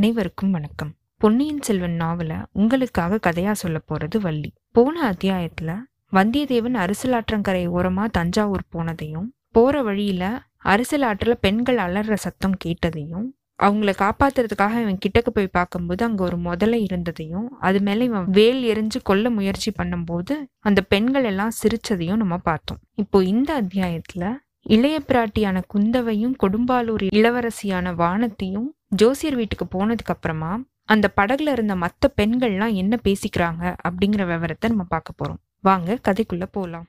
அனைவருக்கும் வணக்கம். பொன்னியின் செல்வன் நாவல உங்களுக்காக கதையா சொல்ல போறது வள்ளி. போன அத்தியாயத்துல வந்தியத்தேவன் அரசலாற்றங்கரை ஓரமா தஞ்சாவூர் போனதையும் போற வழியில அரசலாற்றுல பெண்கள் அலற சத்தம் கேட்டதையும் அவங்கள காப்பாத்துறதுக்காக இவன் கிட்டக்கு போய் பார்க்கும்போது அங்க ஒரு முதலை இருந்ததையும் அது மேல இவன் வேல் எரிஞ்சு கொல்ல முயற்சி பண்ணும்போது அந்த பெண்கள் எல்லாம் சிரிச்சதையும் நம்ம பார்த்தோம். இப்போ இந்த அத்தியாயத்துல இளைய பிராட்டியான குந்தவையும் கொடும்பாலூர் இளவரசியான வானத்தையும் ஜோசியர் வீட்டுக்கு போனதுக்கு அப்புறமா அந்த படகுல இருந்த மற்ற பெண்கள்லாம் என்ன பேசிக்கிறாங்க அப்படிங்கிற விவரத்தை நம்ம பார்க்க போறோம். வாங்க கதைக்குள்ள போலாம்.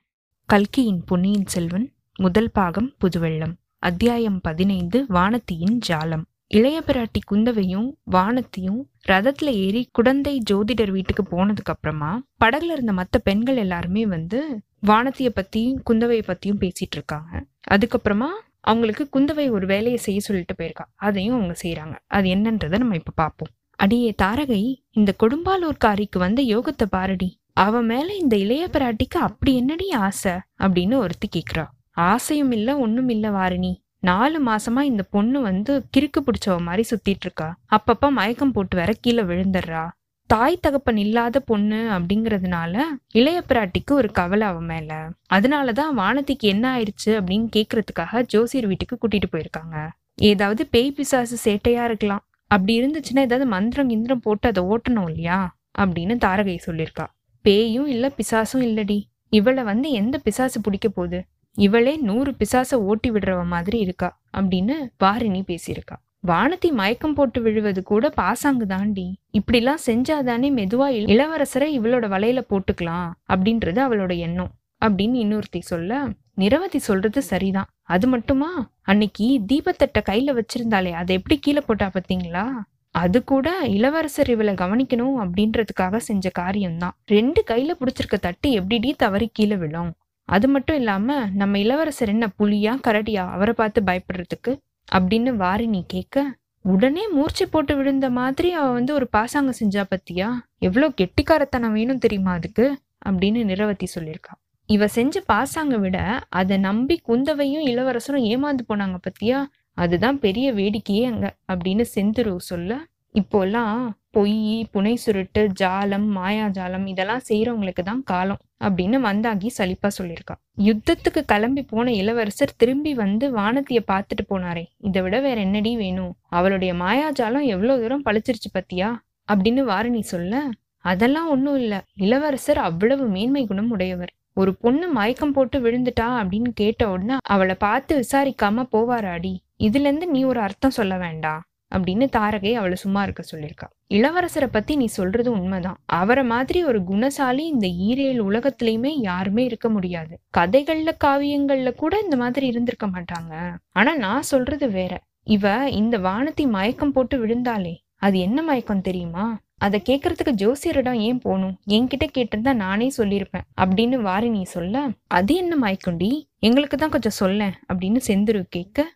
கல்கியின் பொன்னியின் செல்வன் முதல் பாகம் புதுவெள்ளம். அத்தியாயம் பதினைந்து வானத்தியின் ஜாலம். இளைய பிராட்டி குந்தவையும் வானத்தையும் ரதத்துல ஏறி குடந்தை ஜோதிடர் வீட்டுக்கு போனதுக்கு அப்புறமா படகுல இருந்த மற்ற பெண்கள் எல்லாருமே வந்து வானத்திய பத்தியும் குந்தவையை பத்தியும் பேசிட்டு இருக்காங்க. அதுக்கப்புறமா அவங்களுக்கு குந்தவை ஒரு வேலையை செய்ய சொல்லிட்டு போயிருக்கா. அதையும் அவங்க செய்றாங்க. அது என்னன்றதை நம்ம இப்ப பார்ப்போம் அடியே தாரகை இந்த கொடும்பாலூர்காரிக்கு வந்த யோகத்தை பாருடி. அவ மேல இந்த இளைய பிராட்டிக்கு அப்படி என்னடி ஆசை? அப்படின்னு ஒருத்தி கேக்குறா. ஆசையும் இல்ல ஒண்ணும் இல்ல வாரிணி. நாலு மாசமா இந்த பொண்ணு வந்து கிறுக்கு பிடிச்சவ மாதிரி சுத்திட்டு இருக்கா. அப்பப்ப மயக்கம் போட்டு வேற கீழே விழுந்துடுறா. தாய் தகப்பன் இல்லாத பொண்ணு அப்படிங்கிறதுனால இளைய பிராட்டிக்கு ஒரு கவலை அவன் மேல. அதனாலதான் வானதிக்கு என்ன ஆயிடுச்சு அப்படின்னு கேக்குறதுக்காக ஜோசியர் வீட்டுக்கு கூட்டிட்டு போயிருக்காங்க. ஏதாவது பேய் பிசாசு சேட்டையா இருக்கலாம். அப்படி இருந்துச்சுன்னா ஏதாவது மந்திரம் கிந்திரம் போட்டு அதை ஓட்டணும் இல்லையா? அப்படின்னு தாரகை சொல்லியிருக்கா. பேயும் இல்ல பிசாசும் இல்லடி. இவளை வந்து எந்த பிசாசு பிடிக்க போகுது? இவளே நூறு பிசாச ஓட்டி விடுறவ மாதிரி இருக்கா அப்படின்னு வாரிணி பேசியிருக்கா. வானதி மயக்கம் போட்டு விழுவது கூட பாசாங்கு தாண்டி. இப்படிலாம் செஞ்சாதானே மெதுவா இளவரசரை இவளோட வலையில போட்டுக்கலாம் அப்படின்றது அவளோட எண்ணம். அப்படின்னு இன்னொருத்தி சொல்ல நிரவதி சொல்றது சரிதான். அது மட்டுமா? அன்னைக்கு தீபத்தட்டை கையில வச்சிருந்தாலே அதை எப்படி கீழே போட்டா பாத்தீங்களா? அது கூட இளவரசர் இவளை கவனிக்கணும் அப்படின்றதுக்காக செஞ்ச காரியம்தான். ரெண்டு கையில புடிச்சிருக்க தட்டு எப்படிடி தவறி கீழே விழும்? அது மட்டும் இல்லாம நம்ம இளவரசர் என்ன புலியா கரடியா அவரை பார்த்து பயப்படுறதுக்கு அப்படின்னு வாரினி கேட்க உடனே மூர்ச்சை போட்டு விழுந்த மாதிரி அவ வந்து ஒரு பாசாங்க செஞ்சா பத்தியா? எவ்வளவு கெட்டிக்காரத்தனம் வேணும் தெரியுமா அதுக்கு? அப்படின்னு நிரவதி சொல்லியிருக்கா. இவ செஞ்ச பாசாங்க விட அதை நம்பி குந்தவையும் இளவரசரும் ஏமாந்து போனாங்க பத்தியா? அதுதான் பெரிய வேடிக்கையே அங்க அப்படின்னு செந்துரு சொல்ல இப்போல்லாம் பொய் புனை சுருட்டு ஜாலம் மாயாஜாலம் இதெல்லாம் செய்யறவங்களுக்கு தான் காலம் அப்படின்னு மந்தாகி சலிப்பா சொல்லியிருக்கா. யுத்தத்துக்கு கிளம்பி போன இளவரசர் திரும்பி வந்து வானத்திய பார்த்துட்டு போனாரே இதை விட வேற என்னடி வேணும்? அவளுடைய மாயாஜாலம் எவ்வளவு தூரம் பழிச்சிருச்சு பத்தியா? அப்படின்னு வாரணி சொல்ல அதெல்லாம் ஒன்றும் இல்ல. இளவரசர் அவ்வளவு மேன்மை குணம் உடையவர். ஒரு பொண்ணு மயக்கம் போட்டு விழுந்துட்டா? அப்படின்னு கேட்ட உடனே அவளை பார்த்து விசாரிக்காம போவாராடி. இதுல இருந்து நீ ஒரு அர்த்தம் சொல்ல வேண்டாம் அப்படின்னு தாரகை அவளை சும்மா இருக்க சொல்லியிருக்கா. இளவரசரை பத்தி நீ சொல்றது உண்மைதான். அவரை மாதிரி ஒரு குணசாலி இந்த ஈரேழு உலகத்திலயுமே யாருமே இருக்க முடியாது. கதைகள்ல காவியங்கள்ல கூட இந்த மாதிரி இருந்திருக்க மாட்டாங்க. ஆனா நான் சொல்றது வேற. இவ இந்த வானத்தை மயக்கம் போட்டு விழுந்தாளே அது என்ன மயக்கம் தெரியுமா? அதை கேட்கறதுக்கு ஜோசியரிடம் ஏன் போகணும்? என்கிட்ட கேட்டிருந்தா நானே சொல்லியிருப்பேன் அப்படின்னு வாரிணி சொல்ல அது என்ன மயக்கம்டி? எங்களுக்கு தான் கொஞ்சம் சொல்லேன் அப்படின்னு செந்துரு கேட்க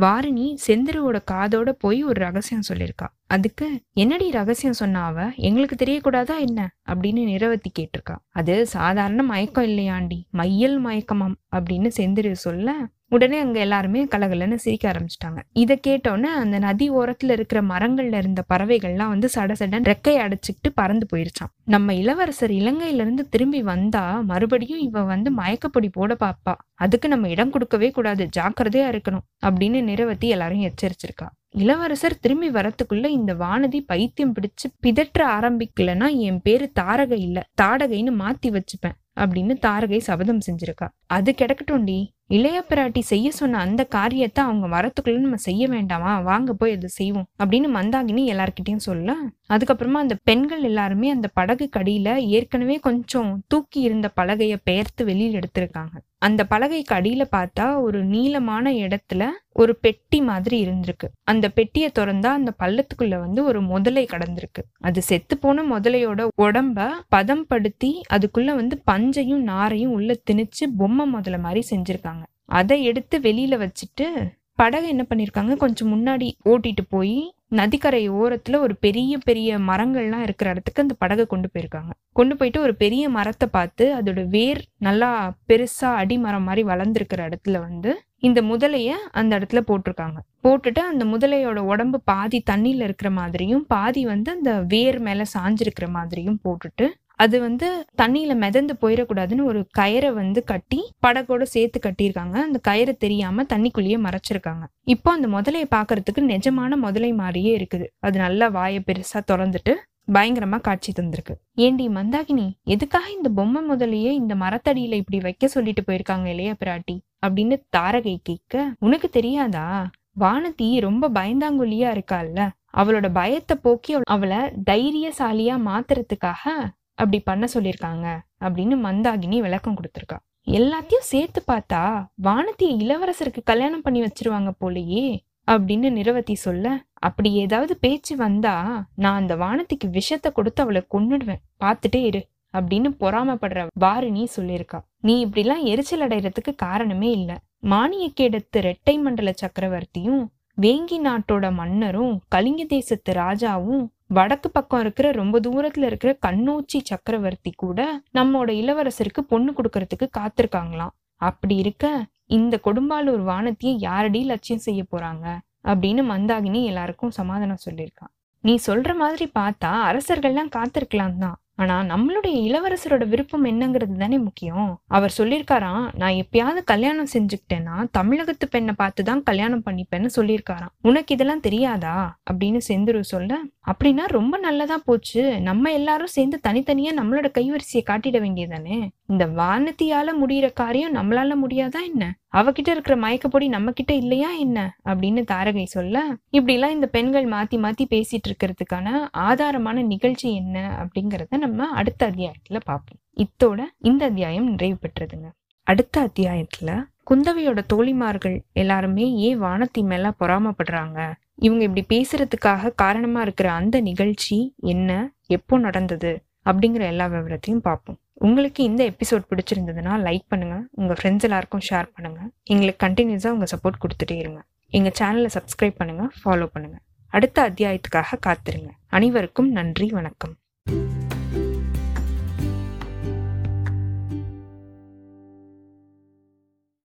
வாரிணி செந்துருவோட காதோட போய் ஒரு ரகசியம் சொல்லியிருக்கா. அதுக்கு என்னடி ரகசியம் சொன்னாவ அவ? எங்களுக்கு தெரியக்கூடாதா என்ன? அப்படின்னு நிரவத்தி கேட்டிருக்கா. அது சாதாரண மயக்கம் இல்லையாண்டி. மையல் மயக்கமாம். அப்படின்னு செந்திரு சொல்ல உடனே அங்க எல்லாருமே கலகலன்னு சிரிக்க ஆரம்பிச்சிட்டாங்க. இதை கேட்டோன்னே அந்த நதி ஓரத்துல இருக்கிற மரங்கள்ல இருந்த பறவைகள்லாம் வந்து சட சடன் ரெக்கை அடைச்சிக்கிட்டு பறந்து போயிருச்சான் நம்ம இளவரசர் இலங்கையில இருந்து திரும்பி வந்தா மறுபடியும் இவ வந்து மயக்கப்பொடி போட பாப்பா. அதுக்கு நம்ம இடம் கொடுக்கவே கூடாது. ஜாக்கிரதையா இருக்கணும். அப்படின்னு நிரவத்தி எல்லாரையும் எச்சரிச்சிருக்கா. இளவரசர் திரும்பி வரத்துக்குள்ள இந்த வானதி பைத்தியம் பிடிச்சு பிதற்ற ஆரம்பிக்கலன்னா என் பேரு தாரகை இல்ல. தாடகைன்னு மாத்தி வச்சுப்பேன். அப்படின்னு தாரகை சபதம் செஞ்சிருக்கா. அது கிடக்கட்டும்டி. இளைய பிராட்டி செய்ய சொன்ன அந்த காரியத்தை அவங்க வரத்துக்குள்ள நம்ம செய்ய வேண்டாமா? வாங்க போய் அதை செய்வோம் அப்படின்னு மந்தாகினி எல்லார்கிட்டயும் சொல்ல அதுக்கப்புறமா அந்த பெண்கள் எல்லாருமே அந்த படகு கடியில ஏற்கனவே கொஞ்சம் தூக்கி இருந்த பலகைய பெயர்த்து வெளியில எடுத்திருக்காங்க. அந்த பலகைக்கு அடியில பார்த்தா ஒரு நீளமான இடத்துல ஒரு பெட்டி மாதிரி இருந்திருக்கு. அந்த பெட்டியை திறந்தா அந்த பள்ளத்துக்குள்ள வந்து ஒரு முதலை கடந்திருக்கு. அது செத்து போன முதலையோட உடம்ப பதம் படுத்தி அதுக்குள்ள வந்து பஞ்சையும் நாரையும் உள்ள திணிச்சு பொம்மை முதல்ல மாதிரி செஞ்சிருக்காங்க. அதை எடுத்து வெளியில வச்சுட்டு படகை என்ன பண்ணியிருக்காங்க கொஞ்சம் முன்னாடி ஓட்டிட்டு போய் நதிக்கரை ஓரத்துல ஒரு பெரிய பெரிய மரங்கள்லாம் இருக்கிற இடத்துக்கு அந்த படகை கொண்டு போயிருக்காங்க. கொண்டு போயிட்டு ஒரு பெரிய மரத்தை பார்த்து அதோட வேர் நல்லா பெருசா அடிமரம் மாதிரி வளர்ந்துருக்கிற இடத்துல வந்து இந்த முதலைய அந்த இடத்துல போட்டிருக்காங்க. போட்டுட்டு அந்த முதலையோட உடம்பு பாதி தண்ணியில இருக்கிற மாதிரியும் பாதி வந்து அந்த வேர் மேல சாஞ்சிருக்கிற மாதிரியும் போட்டுட்டு அது வந்து தண்ணியில மிதந்து போயிடக்கூடாதுன்னு ஒரு கயிறை வந்து கட்டி படகோட சேர்த்து கட்டியிருக்காங்க. அந்த கயிறு தெரியாம தண்ணிக்குள்ளேயே மறைச்சிருக்காங்க. இப்போ அந்த முதலையை பார்க்கறதுக்கு நிஜமான முதலை மாதிரியே இருக்குது. அது நல்லா வாயை பெருசா திறந்துட்டு பயங்கரமா காட்சி தந்திருக்கு. ஏண்டி மந்தாகினி எதுக்காக இந்த பொம்மை முதலையே இந்த மரத்தடியில இப்படி வைக்க சொல்லிட்டு போயிருக்காங்க இல்லையா பிராட்டி? அப்படின்னு தாரகை கேட்க உனக்கு தெரியாதா? வானதி ரொம்ப பயந்தாங்குழியா இருக்கால்ல அவளோட பயத்தை போக்கி அவளை தைரியசாலியா மாத்துறதுக்காக அப்படி பண்ண சொல்லியிருக்காங்க அப்படின்னு மந்தாகினி விளக்கம் கொடுத்துருக்கா. எல்லாத்தையும் சேர்த்து பார்த்தா வானதியை இளவரசருக்கு கல்யாணம் பண்ணி வச்சிருவாங்க போலயே அப்படின்னு நிரவதி சொல்ல அப்படி ஏதாவது பேச்சு வந்தா நான் அந்த வானத்துக்கு விஷத்தை கொடுத்து அவளை கொன்னுடுவேன். பார்த்துட்டே இரு அப்படின்னு பொறாமப்படுற வாரிணி சொல்லியிருக்கா. நீ இப்படிலாம் எரிச்சல் அடைறதுக்கு காரணமே இல்ல. மானியக்கேடத்து ரெட்டை மண்டல சக்கரவர்த்தியும் வேங்கி நாட்டோட மன்னரும் கலிங்க தேசத்து ராஜாவும் வடக்கு பக்கம் இருக்கிற ரொம்ப தூரத்துல இருக்கிற கண்ணூச்சி சக்கரவர்த்தி கூட நம்மோட இளவரசருக்கு பொண்ணு கொடுக்கறதுக்கு காத்திருக்காங்களாம். அப்படி இருக்க இந்த கொடும்பாலூர் வானத்தையே யாரடி லட்சியம் செய்ய போறாங்க? அப்படின்னு மந்தாகினி எல்லாருக்கும் சமாதானம் சொல்லியிருக்கான் நீ சொல்ற மாதிரி பார்த்தா அரசர்கள்லாம் காத்திருக்கலாம் தான். ஆனா நம்மளுடைய இளவரசரோட விருப்பம் என்னங்கிறது தானே முக்கியம். அவர் சொல்லியிருக்காராம் நான் எப்பயாவது கல்யாணம் செஞ்சுக்கிட்டேன்னா தமிழகத்து பெண்ணை பார்த்து தான் கல்யாணம் பண்ணிப்பேன்னு சொல்லியிருக்காராம். உனக்கு இதெல்லாம் தெரியாதா? அப்படின்னு செந்துரு சொல்ல அப்படின்னா ரொம்ப நல்லதா போச்சு. நம்ம எல்லாரும் சேர்ந்து தனித்தனியா நம்மளோட கைவரிசையை காட்டிட வேண்டியதானே இந்த வானத்தியால முடியிற காரியம் நம்மளால முடியாதா என்ன? அவகிட்ட இருக்கிற மயக்கப்பொடி நம்ம கிட்ட இல்லையா என்ன? அப்படின்னு தாரகை சொல்ல இப்படிலாம் இந்த பெண்கள் மாத்தி மாத்தி பேசிட்டு இருக்கிறதுக்கான ஆதாரமான நிகழ்ச்சி என்ன? அப்படிங்கிறத நம்ம அடுத்த அத்தியாயத்துல பார்ப்போம். இத்தோட இந்த அத்தியாயம் நிறைவு பெற்றதுங்க. அடுத்த அத்தியாயத்துல குந்தவையோட தோழிமார்கள் எல்லாருமே ஏன் வானத்தி மேல பொறாமப்படுறாங்க? இவங்க இப்படி பேசுறதுக்காக காரணமா இருக்கிற அந்த நிகழ்ச்சி என்ன? எப்போ நடந்தது? அப்படிங்கிற எல்லா விவரத்தையும் பார்ப்போம். உங்களுக்கு இந்த எபிசோட் பிடிச்சிருந்ததுன்னா லைக் பண்ணுங்கள் உங்கள் ஃப்ரெண்ட்ஸ் எல்லாருக்கும் ஷேர் பண்ணுங்கள் எங்களுக்கு கண்டினியூஸாக உங்கள் சப்போர்ட் கொடுத்துட்டே இருங்க. எங்கள் சேனலை சப்ஸ்கிரைப் பண்ணுங்கள் ஃபாலோ பண்ணுங்கள் அடுத்த அத்தியாயத்துக்காக காத்திருங்க. அனைவருக்கும் நன்றி வணக்கம்.